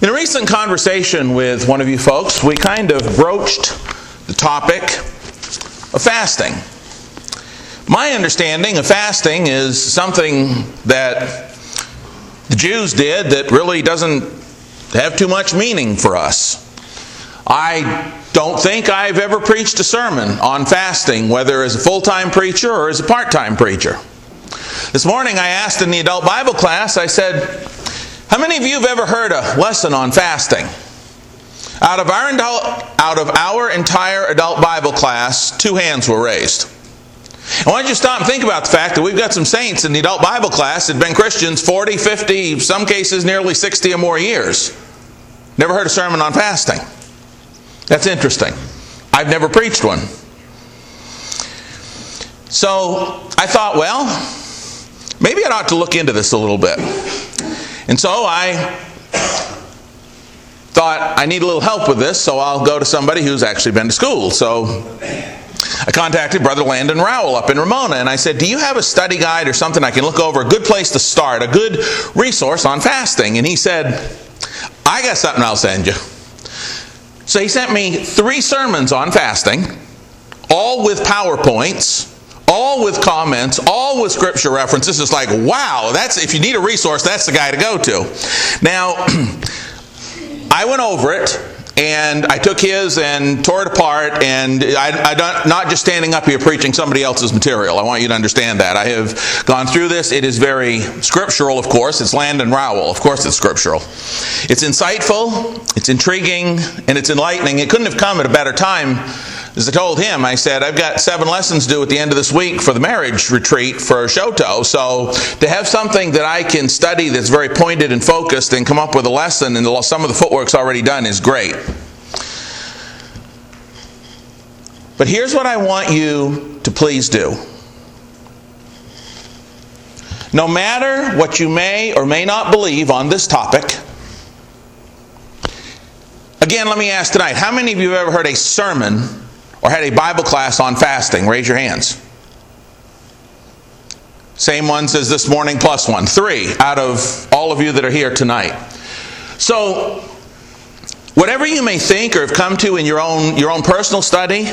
In a recent conversation with one of you folks, we kind of broached the topic of fasting. My understanding of fasting is something that the Jews did that really doesn't have too much meaning for us. I don't think I've ever preached a sermon on fasting, whether as a full time preacher or as a part time preacher. This morning I asked in the adult Bible class, I said, how many of you have ever heard a lesson on fasting? Out of our out of our entire adult Bible class, two hands were raised. I want you to stop and think about the fact that we've got some saints in the adult Bible class that have been Christians 40, 50, some cases nearly 60 or more years. Never heard a sermon on fasting. That's interesting. I've never preached one. So I thought, well, maybe I ought to look into this a little bit. And so I thought I need a little help with this, so I'll go to somebody who's actually been to school. So I contacted Brother Landon Rowell up in Ramona and I said, Do you have a study guide or something I can look over? A good place to start, a good resource on fasting. And he said, I got something I'll send you. So he sent me three sermons on fasting, all with PowerPoints all with comments, all with scripture references. It's like, wow, that's if you need a resource, that's the guy to go to. Now, I went over it and I took his and tore it apart. And I, I don't, not just standing up here preaching somebody else's material. I want you to understand that. I have gone through this. It is very scriptural, of course. It's Landon Rowell. Of course, it's scriptural. It's insightful, it's intriguing, and it's enlightening. It couldn't have come at a better time as I told him, I said, I've got seven lessons due at the end of this week for the marriage retreat for Shoto. So to have something that I can study that's very pointed and focused and come up with a lesson and some of the footwork's already done is great. But here's what I want you to please do. No matter what you may or may not believe on this topic, again, let me ask tonight how many of you have ever heard a sermon or had a Bible class on fasting? Raise your hands. Same ones as this morning, plus one. Three out of all of you that are here tonight. So, whatever you may think or have come to in your own, your own personal study,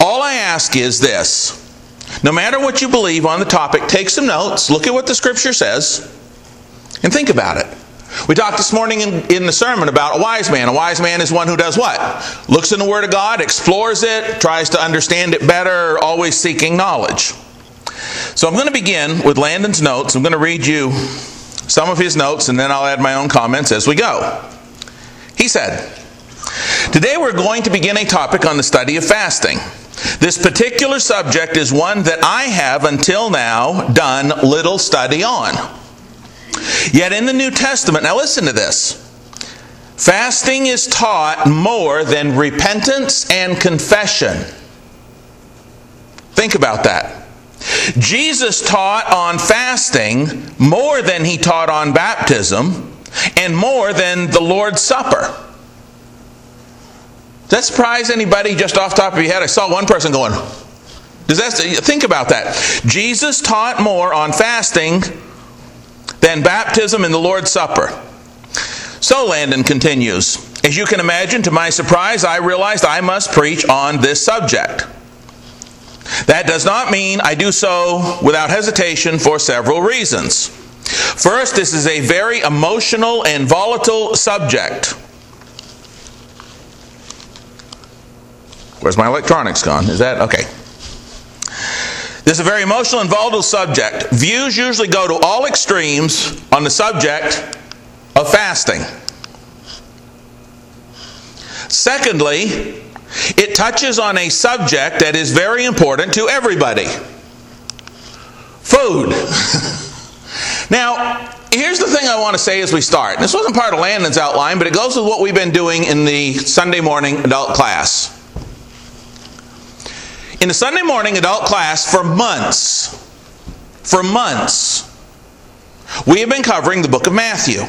all I ask is this. No matter what you believe on the topic, take some notes, look at what the scripture says, and think about it. We talked this morning in, in, the sermon about a wise man. A wise man is one who does what? Looks in the Word of God, explores it, tries to understand it better, always seeking knowledge. So I'm going to begin with Landon's notes. I'm going to read you some of his notes and then I'll add my own comments as we go. He said, Today we're going to begin a topic on the study of fasting. This particular subject is one that I have until now done little study on. Yet in the New Testament, now listen to this. Fasting is taught more than repentance and confession. Think about that. Jesus taught on fasting more than he taught on baptism and more than the Lord's Supper. Does that surprise anybody just off top of your head? I saw one person going, does that think about that? Jesus taught more on fasting than baptism and the Lord's Supper. So Landon continues As you can imagine, to my surprise, I realized I must preach on this subject. That does not mean I do so without hesitation for several reasons. First, this is a very emotional and volatile subject. Where's my electronics gone? Is that okay? This is a very emotional and volatile subject. Views usually go to all extremes on the subject of fasting. Secondly, it touches on a subject that is very important to everybody food. now, here's the thing I want to say as we start. This wasn't part of Landon's outline, but it goes with what we've been doing in the Sunday morning adult class in the Sunday morning adult class for months, for months, we have been covering the book of Matthew.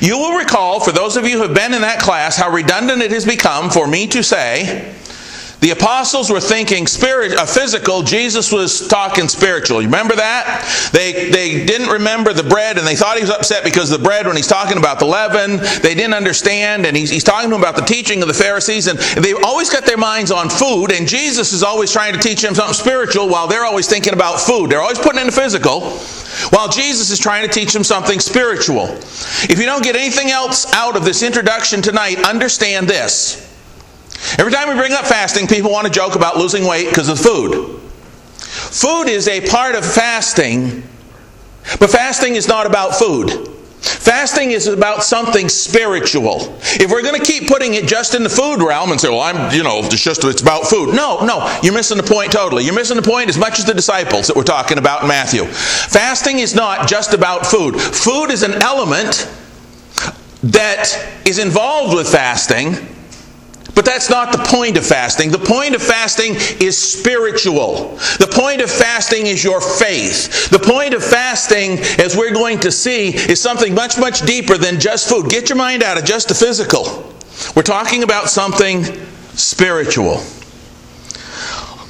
You will recall, for those of you who have been in that class, how redundant it has become for me to say The apostles were thinking spirit, uh, physical. Jesus was talking spiritual. You remember that? They, they didn't remember the bread and they thought he was upset because of the bread when he's talking about the leaven. They didn't understand and he's, he's talking to them about the teaching of the Pharisees. And they've always got their minds on food. And Jesus is always trying to teach them something spiritual while they're always thinking about food. They're always putting in the physical while Jesus is trying to teach them something spiritual. If you don't get anything else out of this introduction tonight, understand this. Every time we bring up fasting, people want to joke about losing weight because of food. Food is a part of fasting, but fasting is not about food. Fasting is about something spiritual. If we're going to keep putting it just in the food realm and say, well, I'm, you know, it's just it's about food. No, no, you're missing the point totally. You're missing the point as much as the disciples that we're talking about in Matthew. Fasting is not just about food. Food is an element that is involved with fasting, but that's not the point of fasting. The point of fasting is spiritual. The point of fasting is your faith. The point of fasting, as we're going to see, is something much, much deeper than just food. Get your mind out of just the physical. We're talking about something spiritual.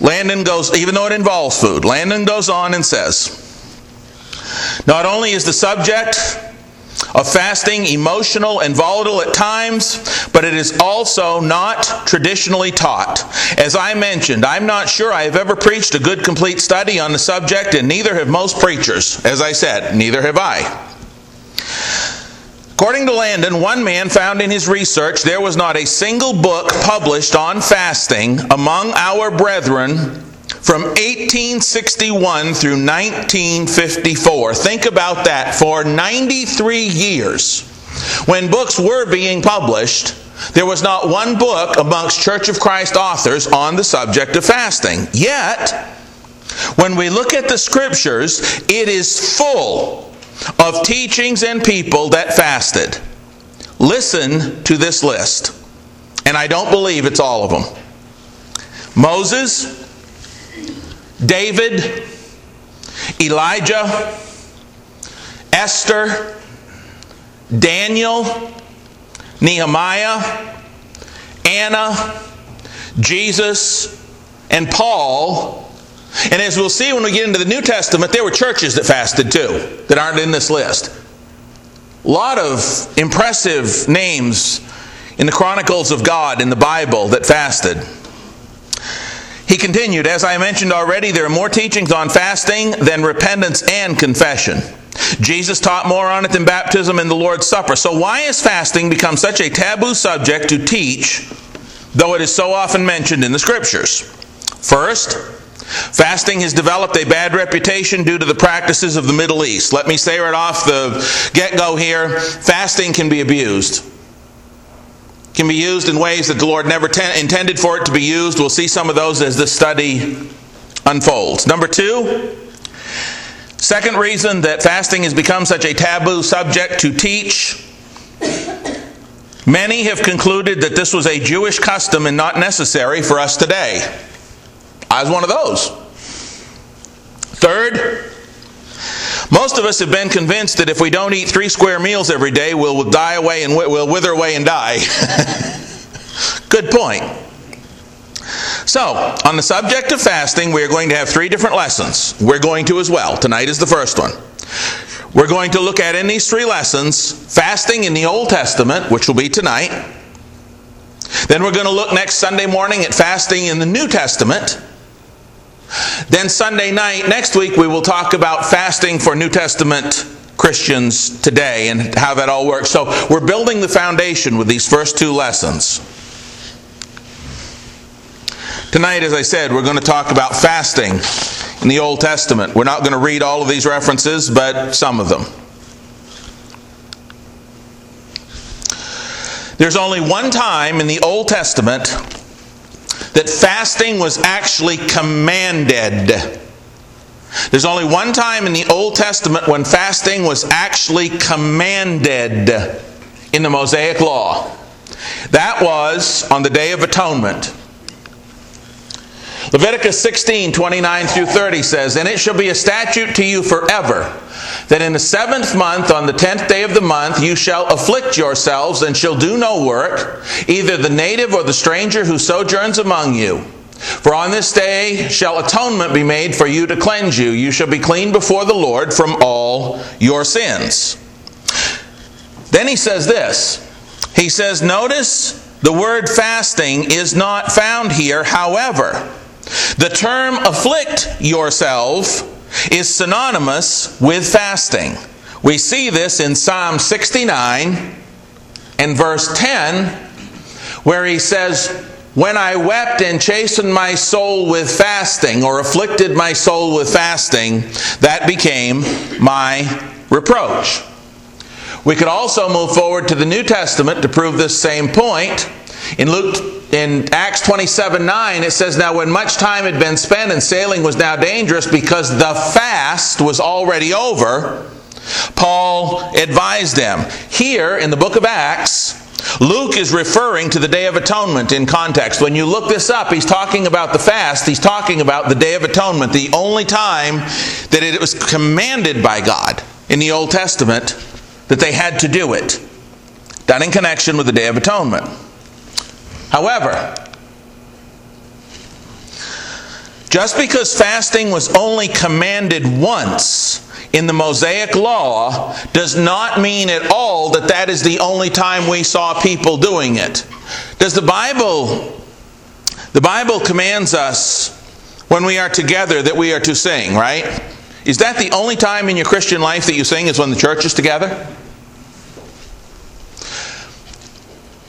Landon goes, even though it involves food, Landon goes on and says, not only is the subject of fasting emotional and volatile at times, but it is also not traditionally taught. As I mentioned, I'm not sure I have ever preached a good complete study on the subject, and neither have most preachers. As I said, neither have I. According to Landon, one man found in his research there was not a single book published on fasting among our brethren from 1861 through 1954. Think about that. For 93 years, when books were being published, there was not one book amongst Church of Christ authors on the subject of fasting. Yet, when we look at the scriptures, it is full of teachings and people that fasted. Listen to this list, and I don't believe it's all of them. Moses, David, Elijah, Esther, Daniel, Nehemiah, Anna, Jesus, and Paul. And as we'll see when we get into the New Testament, there were churches that fasted too, that aren't in this list. A lot of impressive names in the Chronicles of God in the Bible that fasted. He continued, As I mentioned already, there are more teachings on fasting than repentance and confession. Jesus taught more on it than baptism and the Lord's Supper. So, why has fasting become such a taboo subject to teach, though it is so often mentioned in the Scriptures? First, Fasting has developed a bad reputation due to the practices of the Middle East. Let me say right off the get go here fasting can be abused can be used in ways that the Lord never ten- intended for it to be used. We'll see some of those as this study unfolds. Number two, second reason that fasting has become such a taboo subject to teach. Many have concluded that this was a Jewish custom and not necessary for us today. I was one of those. Third, most of us have been convinced that if we don't eat three square meals every day, we'll die away and we'll wither away and die. Good point. So, on the subject of fasting, we are going to have three different lessons. We're going to as well. Tonight is the first one. We're going to look at in these three lessons fasting in the Old Testament, which will be tonight. Then we're going to look next Sunday morning at fasting in the New Testament. Then Sunday night, next week, we will talk about fasting for New Testament Christians today and how that all works. So we're building the foundation with these first two lessons. Tonight, as I said, we're going to talk about fasting in the Old Testament. We're not going to read all of these references, but some of them. There's only one time in the Old Testament that fasting was actually commanded. There's only one time in the Old Testament when fasting was actually commanded in the Mosaic Law. That was on the Day of Atonement. Leviticus 16, 29 through 30 says, And it shall be a statute to you forever, that in the seventh month, on the tenth day of the month, you shall afflict yourselves and shall do no work, either the native or the stranger who sojourns among you. For on this day shall atonement be made for you to cleanse you. You shall be clean before the Lord from all your sins. Then he says this. He says, Notice the word fasting is not found here. However, the term afflict yourself is synonymous with fasting. We see this in Psalm 69 and verse 10, where he says, when I wept and chastened my soul with fasting, or afflicted my soul with fasting, that became my reproach. We could also move forward to the New Testament to prove this same point. In Luke in Acts 27 9, it says, Now when much time had been spent and sailing was now dangerous because the fast was already over, Paul advised them. Here in the book of Acts, Luke is referring to the Day of Atonement in context. When you look this up, he's talking about the fast. He's talking about the Day of Atonement, the only time that it was commanded by God in the Old Testament that they had to do it, done in connection with the Day of Atonement. However, just because fasting was only commanded once in the Mosaic Law does not mean at all that that is the only time we saw people doing it. Does the Bible the Bible commands us when we are together that we are to sing, right? Is that the only time in your Christian life that you sing is when the church is together?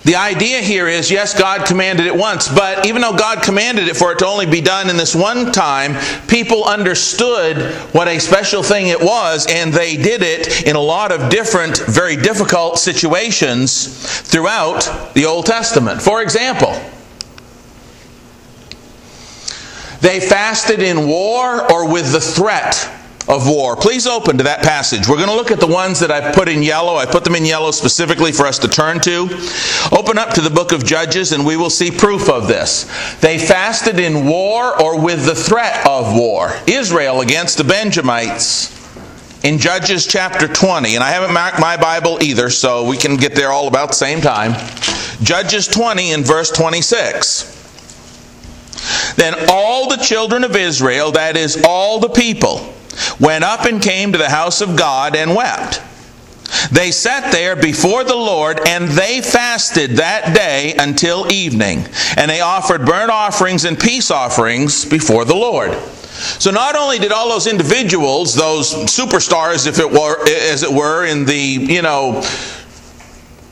The idea here is yes, God commanded it once, but even though God commanded it for it to only be done in this one time, people understood what a special thing it was, and they did it in a lot of different, very difficult situations throughout the Old Testament. For example, they fasted in war or with the threat of war. Please open to that passage. We're going to look at the ones that I've put in yellow. I put them in yellow specifically for us to turn to. Open up to the book of Judges and we will see proof of this. They fasted in war or with the threat of war. Israel against the Benjamites in Judges chapter 20. And I haven't marked my Bible either, so we can get there all about the same time. Judges 20 and verse 26. Then all the children of Israel, that is, all the people, went up and came to the house of God and wept. They sat there before the Lord and they fasted that day until evening. And they offered burnt offerings and peace offerings before the Lord. So not only did all those individuals, those superstars, if it were, as it were, in the, you know,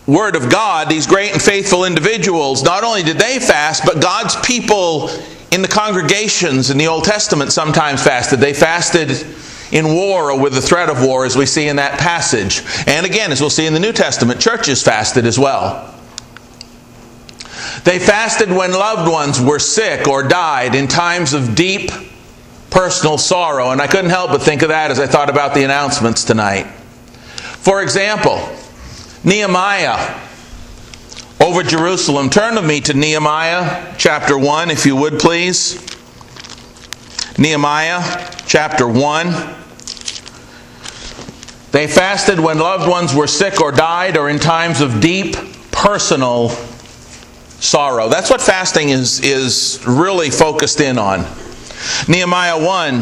Word of God, these great and faithful individuals, not only did they fast, but God's people in the congregations in the Old Testament sometimes fasted. They fasted in war or with the threat of war, as we see in that passage. And again, as we'll see in the New Testament, churches fasted as well. They fasted when loved ones were sick or died in times of deep personal sorrow. And I couldn't help but think of that as I thought about the announcements tonight. For example, Nehemiah over Jerusalem. Turn to me to Nehemiah chapter 1, if you would please. Nehemiah chapter 1. They fasted when loved ones were sick or died or in times of deep personal sorrow. That's what fasting is, is really focused in on. Nehemiah 1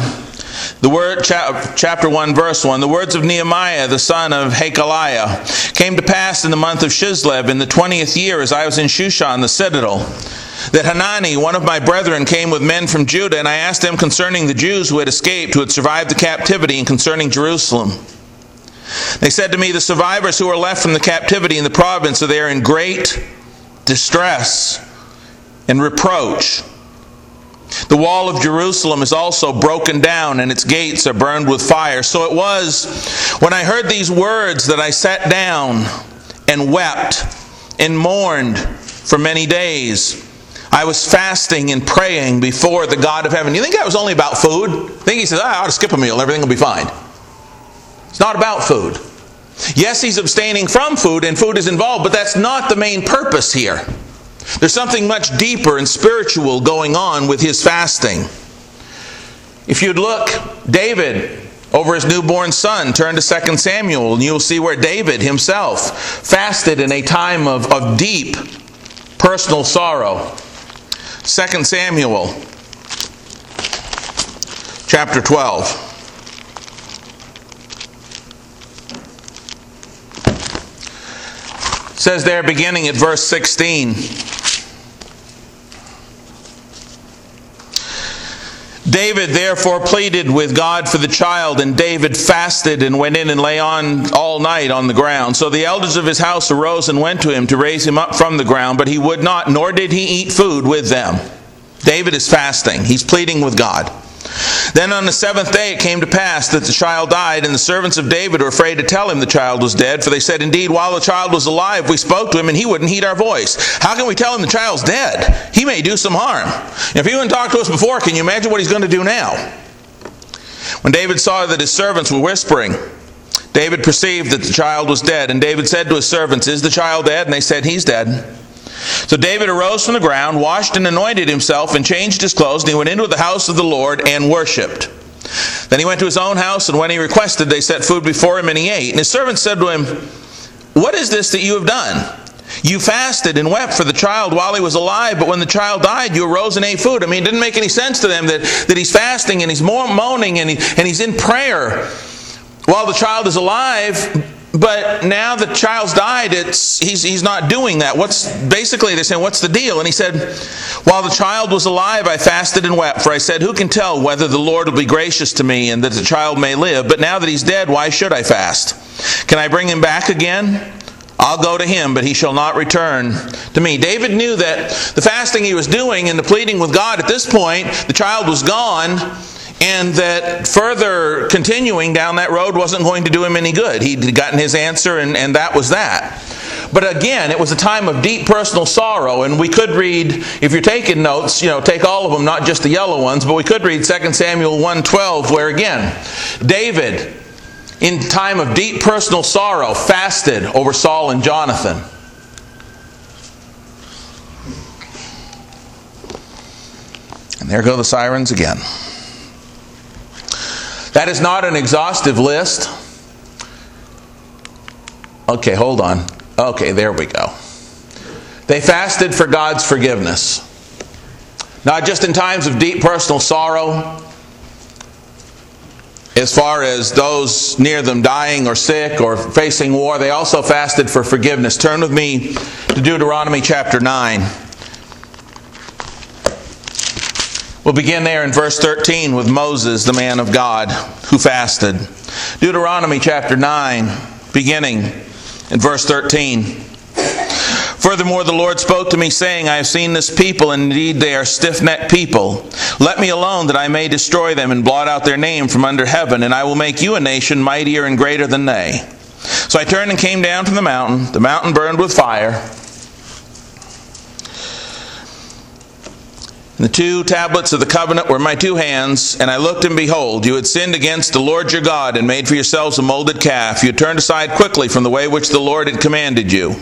the word, chapter 1, verse 1, the words of Nehemiah, the son of Hachaliah, came to pass in the month of Shizlev, in the 20th year as I was in Shushan, the citadel, that Hanani, one of my brethren, came with men from Judah, and I asked them concerning the Jews who had escaped, who had survived the captivity, and concerning Jerusalem. They said to me, The survivors who are left from the captivity in the province are there in great distress and reproach. The wall of Jerusalem is also broken down, and its gates are burned with fire. So it was when I heard these words that I sat down and wept and mourned for many days. I was fasting and praying before the God of heaven. You think that was only about food? I think he says, ah, I ought to skip a meal, everything will be fine. It's not about food. Yes, he's abstaining from food, and food is involved, but that's not the main purpose here. There's something much deeper and spiritual going on with his fasting. If you'd look, David, over his newborn son, turn to 2 Samuel, and you'll see where David himself fasted in a time of, of deep personal sorrow. 2 Samuel chapter 12. says there beginning at verse 16 David therefore pleaded with God for the child, and David fasted and went in and lay on all night on the ground. So the elders of his house arose and went to him to raise him up from the ground, but he would not, nor did he eat food with them. David is fasting, he's pleading with God. Then on the seventh day it came to pass that the child died, and the servants of David were afraid to tell him the child was dead, for they said, Indeed, while the child was alive, we spoke to him, and he wouldn't heed our voice. How can we tell him the child's dead? He may do some harm. If he wouldn't talk to us before, can you imagine what he's going to do now? When David saw that his servants were whispering, David perceived that the child was dead, and David said to his servants, Is the child dead? And they said, He's dead. So David arose from the ground, washed and anointed himself, and changed his clothes, and he went into the house of the Lord and worshipped. Then he went to his own house, and when he requested, they set food before him, and he ate. And his servants said to him, What is this that you have done? You fasted and wept for the child while he was alive, but when the child died, you arose and ate food. I mean, it didn't make any sense to them that, that he's fasting and he's moaning and, he, and he's in prayer while the child is alive, but now the child's died, it's, he's, he's not doing that. What's basically they're saying, What's the deal? And he said, While the child was alive, I fasted and wept, for I said, Who can tell whether the Lord will be gracious to me and that the child may live? But now that he's dead, why should I fast? Can I bring him back again? I'll go to him, but he shall not return to me. David knew that the fasting he was doing and the pleading with God at this point, the child was gone and that further continuing down that road wasn't going to do him any good. He'd gotten his answer, and, and that was that. But again, it was a time of deep personal sorrow, and we could read, if you're taking notes, you know, take all of them, not just the yellow ones, but we could read 2 Samuel 1.12, where again, David, in time of deep personal sorrow, fasted over Saul and Jonathan. And there go the sirens again. That is not an exhaustive list. Okay, hold on. Okay, there we go. They fasted for God's forgiveness. Not just in times of deep personal sorrow, as far as those near them dying or sick or facing war, they also fasted for forgiveness. Turn with me to Deuteronomy chapter 9. We'll begin there in verse 13 with Moses, the man of God, who fasted. Deuteronomy chapter 9, beginning in verse 13. Furthermore, the Lord spoke to me, saying, I have seen this people, and indeed they are stiff necked people. Let me alone, that I may destroy them and blot out their name from under heaven, and I will make you a nation mightier and greater than they. So I turned and came down from the mountain. The mountain burned with fire The two tablets of the covenant were my two hands, and I looked, and behold, you had sinned against the Lord your God, and made for yourselves a molded calf. You turned aside quickly from the way which the Lord had commanded you.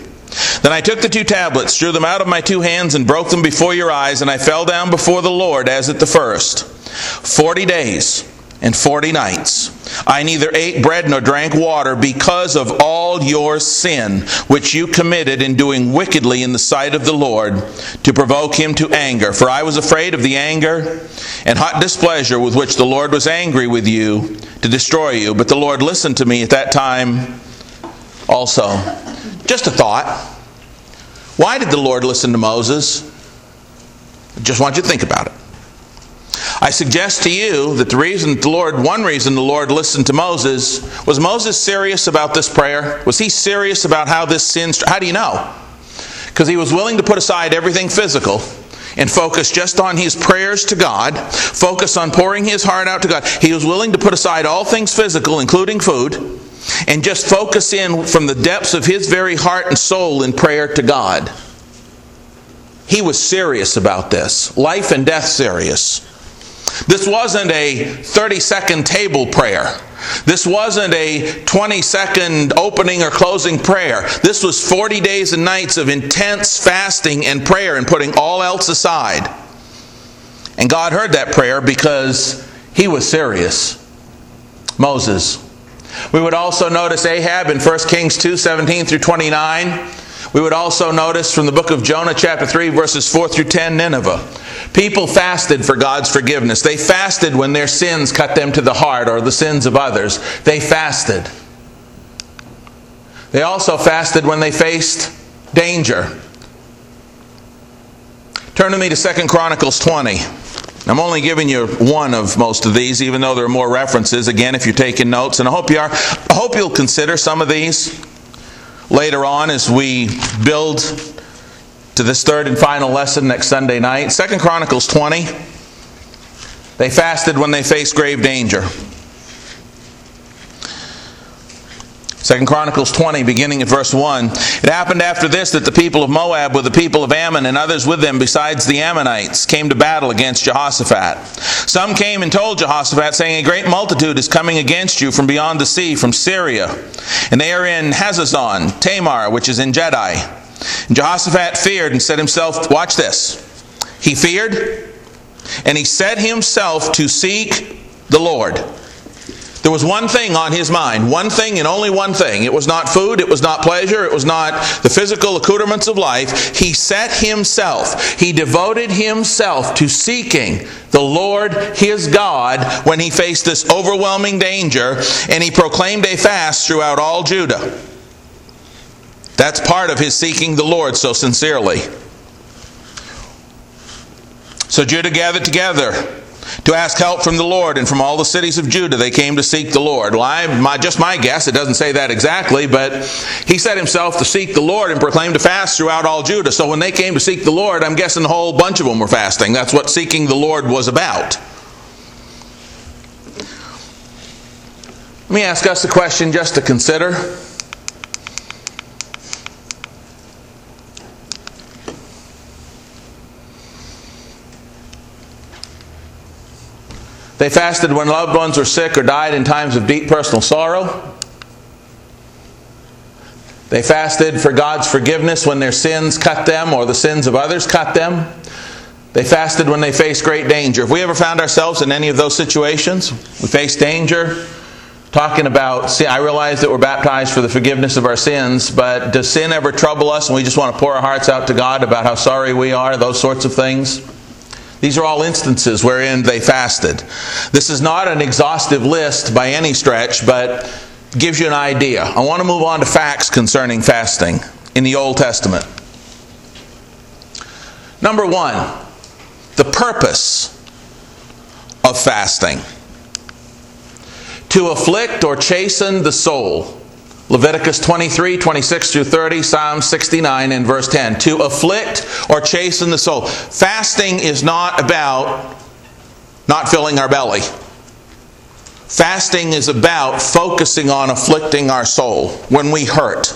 Then I took the two tablets, drew them out of my two hands, and broke them before your eyes, and I fell down before the Lord as at the first. Forty days and forty nights. I neither ate bread nor drank water because of all your sin which you committed in doing wickedly in the sight of the Lord to provoke him to anger. For I was afraid of the anger and hot displeasure with which the Lord was angry with you to destroy you. But the Lord listened to me at that time also. Just a thought. Why did the Lord listen to Moses? I just want you to think about it. I suggest to you that the reason the Lord, one reason the Lord listened to Moses, was Moses serious about this prayer? Was he serious about how this sin? How do you know? Because he was willing to put aside everything physical and focus just on his prayers to God, focus on pouring his heart out to God. He was willing to put aside all things physical, including food, and just focus in from the depths of his very heart and soul in prayer to God. He was serious about this, life and death serious. This wasn't a 30 second table prayer. This wasn't a 20 second opening or closing prayer. This was 40 days and nights of intense fasting and prayer and putting all else aside. And God heard that prayer because he was serious. Moses. We would also notice Ahab in 1 Kings 2 17 through 29. We would also notice from the book of Jonah, chapter 3, verses 4 through 10, Nineveh. People fasted for God's forgiveness. They fasted when their sins cut them to the heart or the sins of others. They fasted. They also fasted when they faced danger. Turn to me to 2 Chronicles 20. I'm only giving you one of most of these, even though there are more references. Again, if you're taking notes, and I hope you are. I hope you'll consider some of these later on as we build to this third and final lesson next Sunday night. Second Chronicles 20. They fasted when they faced grave danger. Second Chronicles 20, beginning at verse 1. It happened after this that the people of Moab, with the people of Ammon and others with them besides the Ammonites, came to battle against Jehoshaphat. Some came and told Jehoshaphat, saying, A great multitude is coming against you from beyond the sea, from Syria. And they are in Hazazon, Tamar, which is En-gedi. And Jehoshaphat feared and said himself, Watch this. He feared, and he set himself to seek the Lord. There was one thing on his mind, one thing and only one thing. It was not food, it was not pleasure, it was not the physical accoutrements of life. He set himself, he devoted himself to seeking the Lord his God when he faced this overwhelming danger, and he proclaimed a fast throughout all Judah. That's part of his seeking the Lord so sincerely. So Judah gathered together to ask help from the Lord, and from all the cities of Judah they came to seek the Lord. Well, I, my, just my guess, it doesn't say that exactly, but he set himself to seek the Lord and proclaimed a fast throughout all Judah. So when they came to seek the Lord, I'm guessing a whole bunch of them were fasting. That's what seeking the Lord was about. Let me ask us a question just to consider. They fasted when loved ones were sick or died in times of deep personal sorrow. They fasted for God's forgiveness when their sins cut them or the sins of others cut them. They fasted when they faced great danger. If we ever found ourselves in any of those situations, we face danger, talking about sin. I realize that we're baptized for the forgiveness of our sins, but does sin ever trouble us and we just want to pour our hearts out to God about how sorry we are, those sorts of things? These are all instances wherein they fasted. This is not an exhaustive list by any stretch, but gives you an idea. I want to move on to facts concerning fasting in the Old Testament. Number one, the purpose of fasting to afflict or chasten the soul Leviticus 23, 26 through 30, Psalm 69, and verse 10. To afflict or chasten the soul. Fasting is not about not filling our belly. Fasting is about focusing on afflicting our soul when we hurt.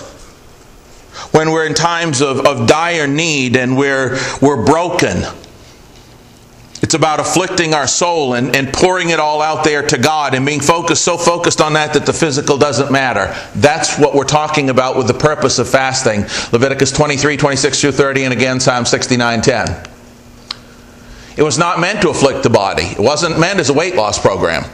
When we're in times of, of dire need and we're, we're broken it's about afflicting our soul and, and pouring it all out there to God and being focused, so focused on that that the physical doesn't matter. That's what we're talking about with the purpose of fasting. Leviticus 23, 26 through 30, and again Psalm 69, 10. It was not meant to afflict the body. It wasn't meant as a weight loss program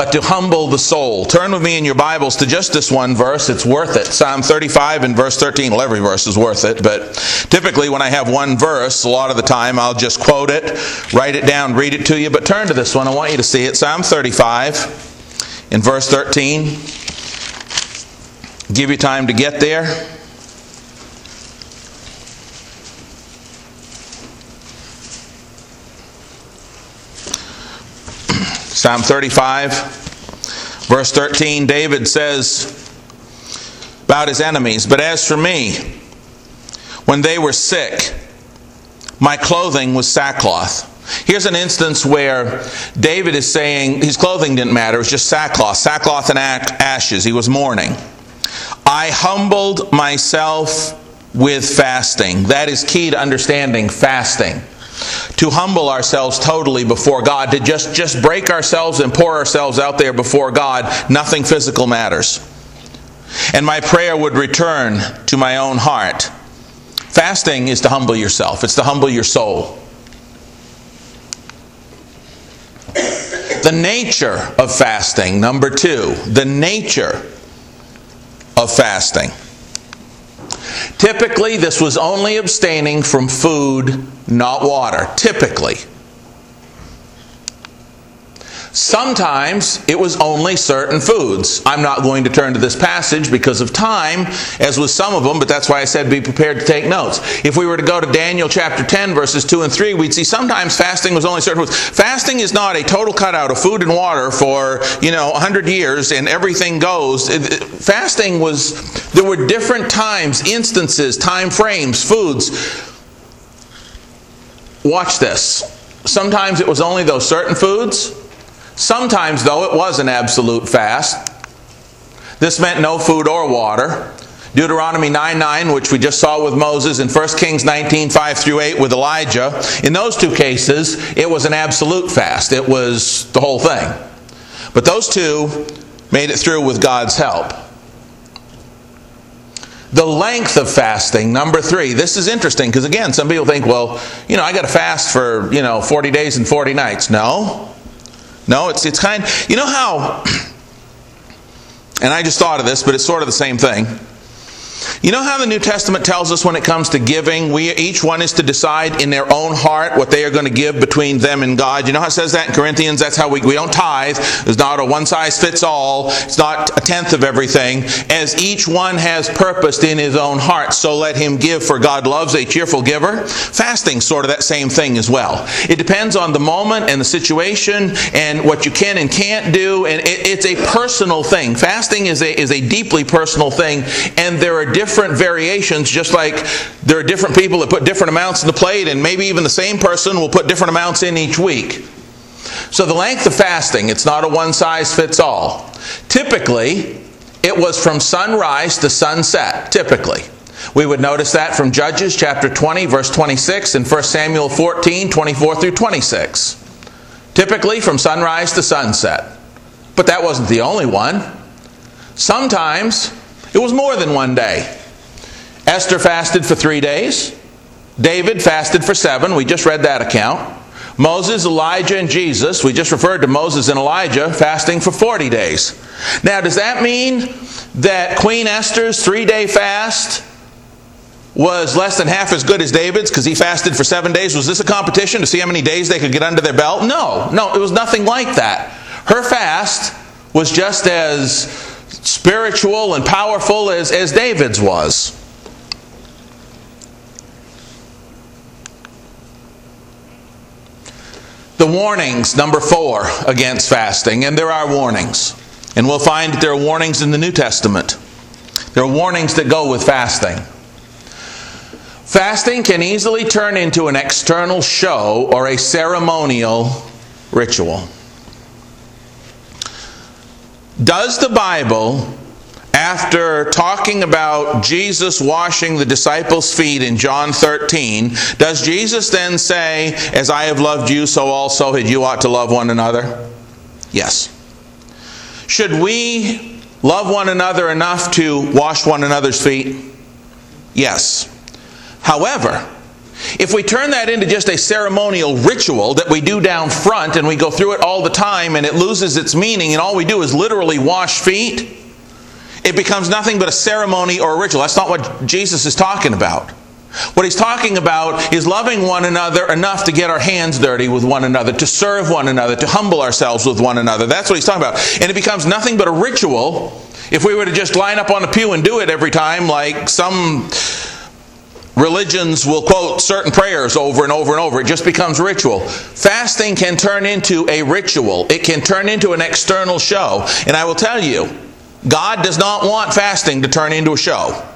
but to humble the soul. Turn with me in your Bibles to just this one verse. It's worth it. Psalm 35 and verse 13. Well, every verse is worth it, but typically when I have one verse, a lot of the time I'll just quote it, write it down, read it to you. But turn to this one. I want you to see it. Psalm 35 in verse 13. Give you time to get there. Psalm 35, verse 13, David says about his enemies, But as for me, when they were sick, my clothing was sackcloth. Here's an instance where David is saying his clothing didn't matter, it was just sackcloth, sackcloth and ashes. He was mourning. I humbled myself with fasting. That is key to understanding fasting to humble ourselves totally before God, to just, just break ourselves and pour ourselves out there before God. Nothing physical matters. And my prayer would return to my own heart. Fasting is to humble yourself, it's to humble your soul. The nature of fasting, number two, the nature of fasting. Typically, this was only abstaining from food, not water. Typically. Sometimes it was only certain foods. I'm not going to turn to this passage because of time, as with some of them, but that's why I said be prepared to take notes. If we were to go to Daniel chapter 10, verses 2 and 3, we'd see sometimes fasting was only certain foods. Fasting is not a total cutout of food and water for, you know, 100 years and everything goes. Fasting was, there were different times, instances, time frames, foods. Watch this. Sometimes it was only those certain foods. Sometimes, though, it was an absolute fast. This meant no food or water. Deuteronomy 9 9, which we just saw with Moses, and 1 Kings 19 5 through 8 with Elijah. In those two cases, it was an absolute fast. It was the whole thing. But those two made it through with God's help. The length of fasting, number three. This is interesting because, again, some people think, well, you know, I got to fast for, you know, 40 days and 40 nights. No. No, it's, it's kind, you know how, and I just thought of this, but it's sort of the same thing. You know how the New Testament tells us when it comes to giving, we each one is to decide in their own heart what they are going to give between them and God. You know how it says that in Corinthians? That's how we we don't tithe. It's not a one size fits all. It's not a tenth of everything. As each one has purposed in his own heart, so let him give. For God loves a cheerful giver. Fasting sort of that same thing as well. It depends on the moment and the situation and what you can and can't do, and it, it's a personal thing. Fasting is a is a deeply personal thing, and there are different variations, just like there are different people that put different amounts in the plate, and maybe even the same person will put different amounts in each week. So, the length of fasting, it's not a one size fits all. Typically, it was from sunrise to sunset, typically. We would notice that from Judges chapter 20, verse 26, and 1 Samuel 14, 24 through 26. Typically from sunrise to sunset. But that wasn't the only one. Sometimes it was more than one day. Esther fasted for three days. David fasted for seven. We just read that account. Moses, Elijah, and Jesus, we just referred to Moses and Elijah fasting for 40 days. Now, does that mean that Queen Esther's three day fast was less than half as good as David's because he fasted for seven days? Was this a competition to see how many days they could get under their belt? No, no, it was nothing like that. Her fast was just as spiritual and powerful as, as David's was. The warnings, number four, against fasting, and there are warnings. And we'll find that there are warnings in the New Testament. There are warnings that go with fasting. Fasting can easily turn into an external show or a ceremonial ritual. Does the Bible, after talking about Jesus washing the disciples' feet in John 13, does Jesus then say, As I have loved you, so also had you ought to love one another? Yes. Should we love one another enough to wash one another's feet? Yes. However, if we turn that into just a ceremonial ritual that we do down front and we go through it all the time and it loses its meaning and all we do is literally wash feet, it becomes nothing but a ceremony or a ritual. That's not what Jesus is talking about. What he's talking about is loving one another enough to get our hands dirty with one another, to serve one another, to humble ourselves with one another. That's what he's talking about. And it becomes nothing but a ritual if we were to just line up on the pew and do it every time like some religions will quote certain prayers over and over and over. It just becomes ritual. Fasting can turn into a ritual, it can turn into an external show. And I will tell you, God does not want fasting to turn into a show.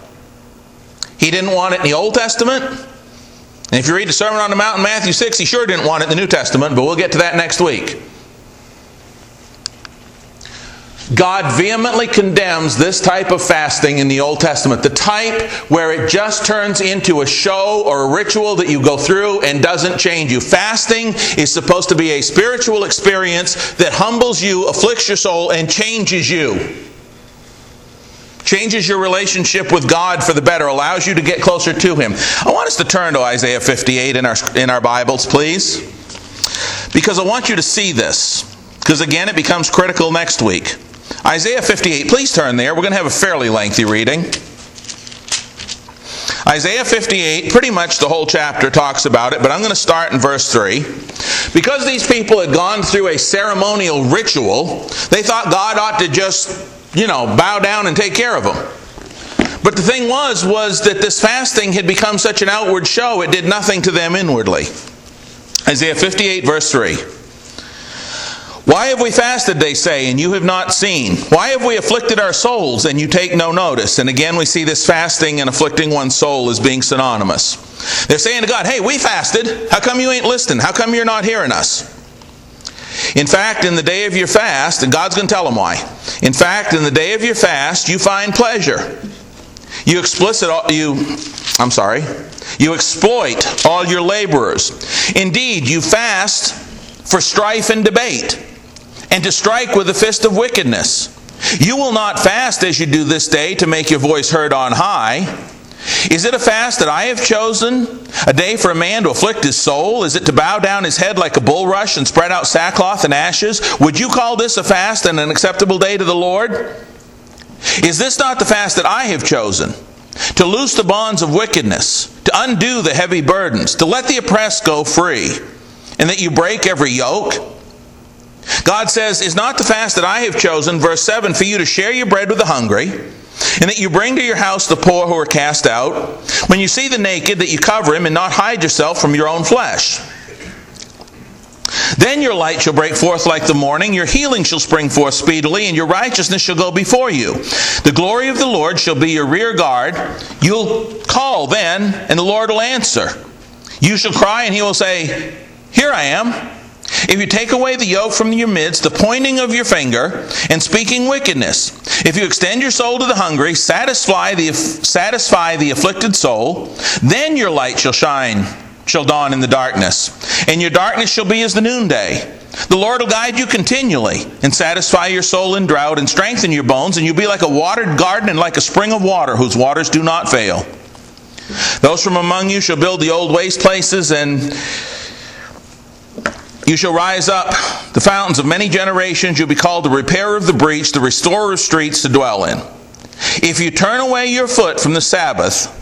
He didn't want it in the Old Testament. And if you read the Sermon on the Mount in Matthew 6, he sure didn't want it in the New Testament, but we'll get to that next week. God vehemently condemns this type of fasting in the Old Testament. The type where it just turns into a show or a ritual that you go through and doesn't change you. Fasting is supposed to be a spiritual experience that humbles you, afflicts your soul, and changes you. Changes your relationship with God for the better, allows you to get closer to Him. I want us to turn to Isaiah 58 in our, in our Bibles, please. Because I want you to see this. Because again, it becomes critical next week. Isaiah 58, please turn there. We're going to have a fairly lengthy reading. Isaiah 58, pretty much the whole chapter talks about it, but I'm going to start in verse 3. Because these people had gone through a ceremonial ritual, they thought God ought to just, you know, bow down and take care of them. But the thing was, was that this fasting had become such an outward show, it did nothing to them inwardly. Isaiah 58, verse 3. Why have we fasted, they say, and you have not seen? Why have we afflicted our souls, and you take no notice? And again, we see this fasting and afflicting one's soul as being synonymous. They're saying to God, Hey, we fasted. How come you ain't listening? How come you're not hearing us? In fact, in the day of your fast, and God's going to tell them why. In fact, in the day of your fast, you find pleasure. You explicit, you, I'm sorry, you exploit all your laborers. Indeed, you fast for strife and debate and to strike with the fist of wickedness. You will not fast as you do this day to make your voice heard on high. Is it a fast that I have chosen? A day for a man to afflict his soul? Is it to bow down his head like a bulrush and spread out sackcloth and ashes? Would you call this a fast and an acceptable day to the Lord? Is this not the fast that I have chosen? To loose the bonds of wickedness, to undo the heavy burdens, to let the oppressed go free, and that you break every yoke? God says, Is not the fast that I have chosen, verse 7, for you to share your bread with the hungry, and that you bring to your house the poor who are cast out? When you see the naked, that you cover him and not hide yourself from your own flesh. Then your light shall break forth like the morning, your healing shall spring forth speedily, and your righteousness shall go before you. The glory of the Lord shall be your rear guard. You'll call then, and the Lord will answer. You shall cry, and he will say, Here I am. If you take away the yoke from your midst, the pointing of your finger, and speaking wickedness, if you extend your soul to the hungry, satisfy the, satisfy the afflicted soul, then your light shall shine, shall dawn in the darkness, and your darkness shall be as the noonday. The Lord will guide you continually and satisfy your soul in drought and strengthen your bones, and you'll be like a watered garden and like a spring of water whose waters do not fail. Those from among you shall build the old waste places and you shall rise up, the fountains of many generations. You'll be called the repairer of the breach, the restorer of streets to dwell in. If you turn away your foot from the Sabbath,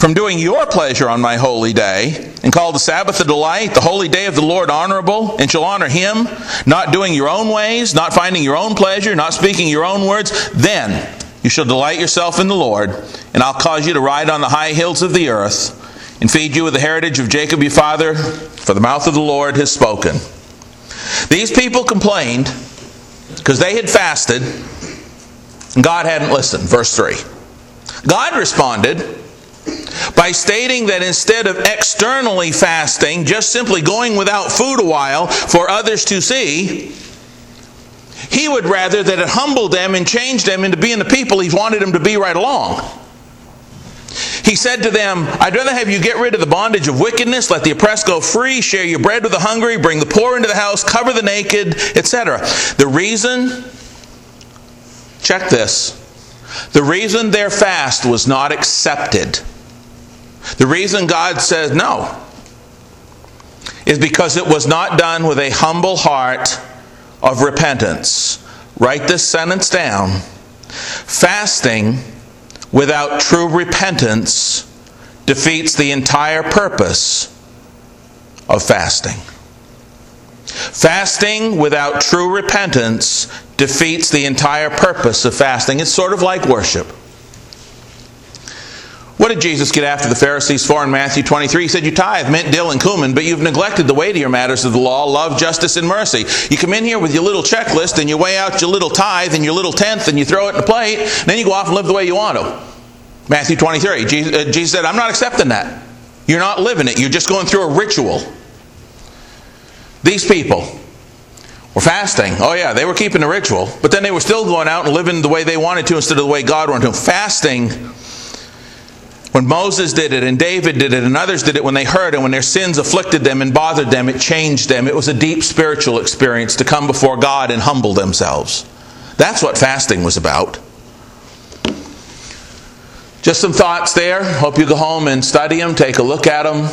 from doing your pleasure on my holy day, and call the Sabbath a delight, the holy day of the Lord honorable, and shall honor him, not doing your own ways, not finding your own pleasure, not speaking your own words, then you shall delight yourself in the Lord, and I'll cause you to ride on the high hills of the earth and feed you with the heritage of Jacob your father, for the mouth of the Lord has spoken. These people complained because they had fasted and God hadn't listened. Verse 3. God responded by stating that instead of externally fasting, just simply going without food a while for others to see, he would rather that it humbled them and changed them into being the people he wanted them to be right along. He said to them, I'd rather have you get rid of the bondage of wickedness, let the oppressed go free, share your bread with the hungry, bring the poor into the house, cover the naked, etc. The reason, check this, the reason their fast was not accepted, the reason God said no, is because it was not done with a humble heart of repentance. Write this sentence down. Fasting without true repentance defeats the entire purpose of fasting. Fasting without true repentance defeats the entire purpose of fasting. It's sort of like worship. What did Jesus get after the Pharisees for in Matthew 23? He said, You tithe mint, dill, and cumin, but you've neglected the weightier matters of the law love, justice, and mercy. You come in here with your little checklist and you weigh out your little tithe and your little tenth and you throw it in a plate, and then you go off and live the way you want to. Matthew 23. Jesus, uh, Jesus said, I'm not accepting that. You're not living it, you're just going through a ritual. These people were fasting. Oh, yeah, they were keeping the ritual, but then they were still going out and living the way they wanted to instead of the way God wanted to. Fasting when Moses did it and David did it and others did it when they heard and when their sins afflicted them and bothered them, it changed them. It was a deep spiritual experience to come before God and humble themselves. That's what fasting was about. Just some thoughts there. Hope you go home and study them, take a look at them.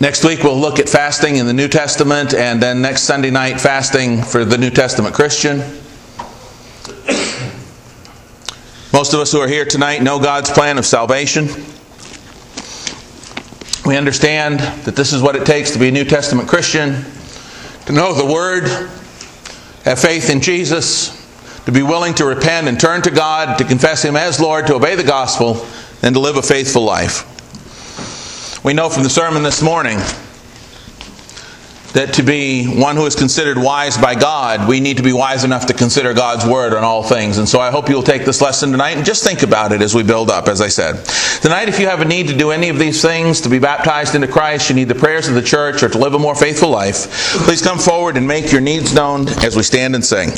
Next week we'll look at fasting in the New Testament, and then next Sunday night, fasting for the New Testament Christian. Most of us who are here tonight know God's plan of salvation. We understand that this is what it takes to be a New Testament Christian to know the Word, have faith in Jesus, to be willing to repent and turn to God, to confess Him as Lord, to obey the gospel, and to live a faithful life. We know from the sermon this morning that to be one who is considered wise by God, we need to be wise enough to consider God's word on all things. And so I hope you'll take this lesson tonight and just think about it as we build up, as I said. Tonight, if you have a need to do any of these things, to be baptized into Christ, you need the prayers of the church, or to live a more faithful life, please come forward and make your needs known as we stand and sing.